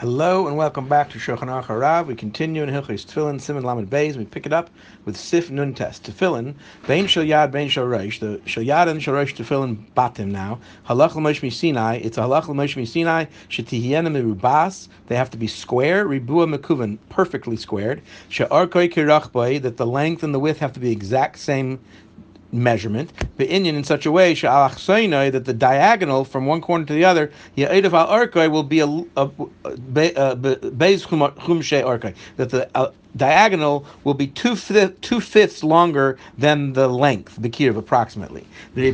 Hello and welcome back to Shulchan Aruch Harav. We continue in Hilchos Tefillin, Simon Lamed Beis. We pick it up with Sif Nun Test. Tefillin, Bein Shel Yad, Bein Shel. The Shel Yad and Shel Reish Tefillin Batim now. Halach L'Moshe Sinai. It's a Halach L'Moshe Sinai. Shetihiyena Merubas. They have to be square. Ribua Mekuvan, perfectly squared. She'arkoi Kirachboi. That the length and the width have to be exact same measurement, the Indian in such a way that the diagonal from one corner to the other, will be a, base, that the uh, diagonal will be two fifth, two fifths longer than the length, the kirv approximately. The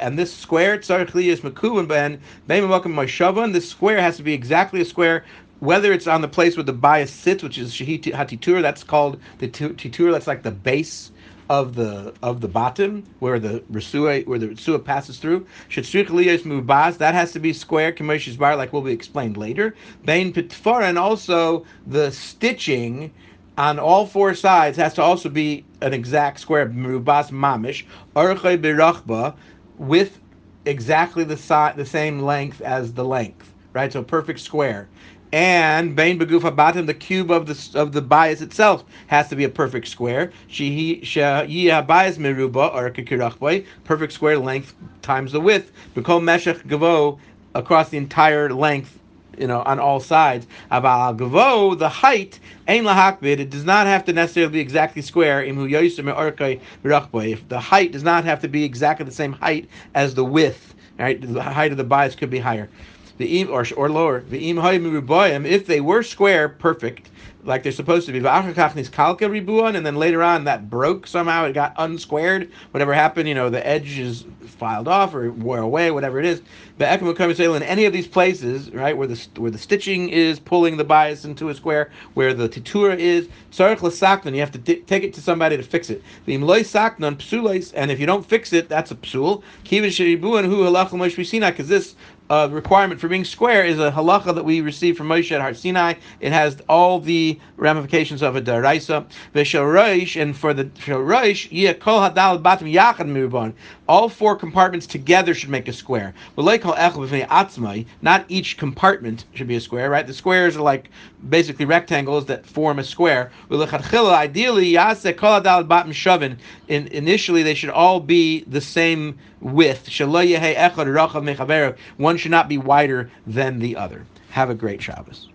and this square is ben ben This square has to be exactly a square whether it's on the place where the bayis sits, which is shahit hatitur, that's called the titur, that's like the base of the of the bottom where the retzua where the retzua passes through. Shetzrich liyos mubaz that has to be square. Kamoshi's bar like will be explained later. Bain pitfara and also the stitching on all four sides has to also be an exact square. Mubaz mamish archay birachba with exactly the si- the same length as the length. Right, so perfect square and Bain Begufa Batim, the cube of the of the bayis itself has to be a perfect square. She bias meruba or kikirachboy, perfect square length times the width. Become meshach gavo across the entire length you know, on all sides. About gavo, the height, ain lahakbid, it does not have to necessarily be exactly square. If the height does not have to be exactly the same height as the width, right? The height of the bayis could be higher the or or lower the im if they were square, perfect, like they're supposed to be. and then later on that broke somehow. It got unsquared. Whatever happened, you know, the edge is filed off or wore away, whatever it is. Ekim in any of these places, right, where the where the stitching is pulling the bayis into a square, where the titura is sarich lasaknon, you have to take it to somebody to fix it. The imloy saknon psules, and if you don't fix it, that's a psul. Kivish ribuan hu halach because this uh, requirement for being square is a halacha that we received from Moshe at Har Sinai. It has all the ramifications of a daraisa. V'shel and for the roish, yeh kol hadal batim yachad mirubon. All four compartments together should make a square. Not each compartment should be a square, right? The squares are like basically rectangles that form a square. Ideally, in, initially they should all be the same width. One should not be wider than the other. Have a great Shabbos.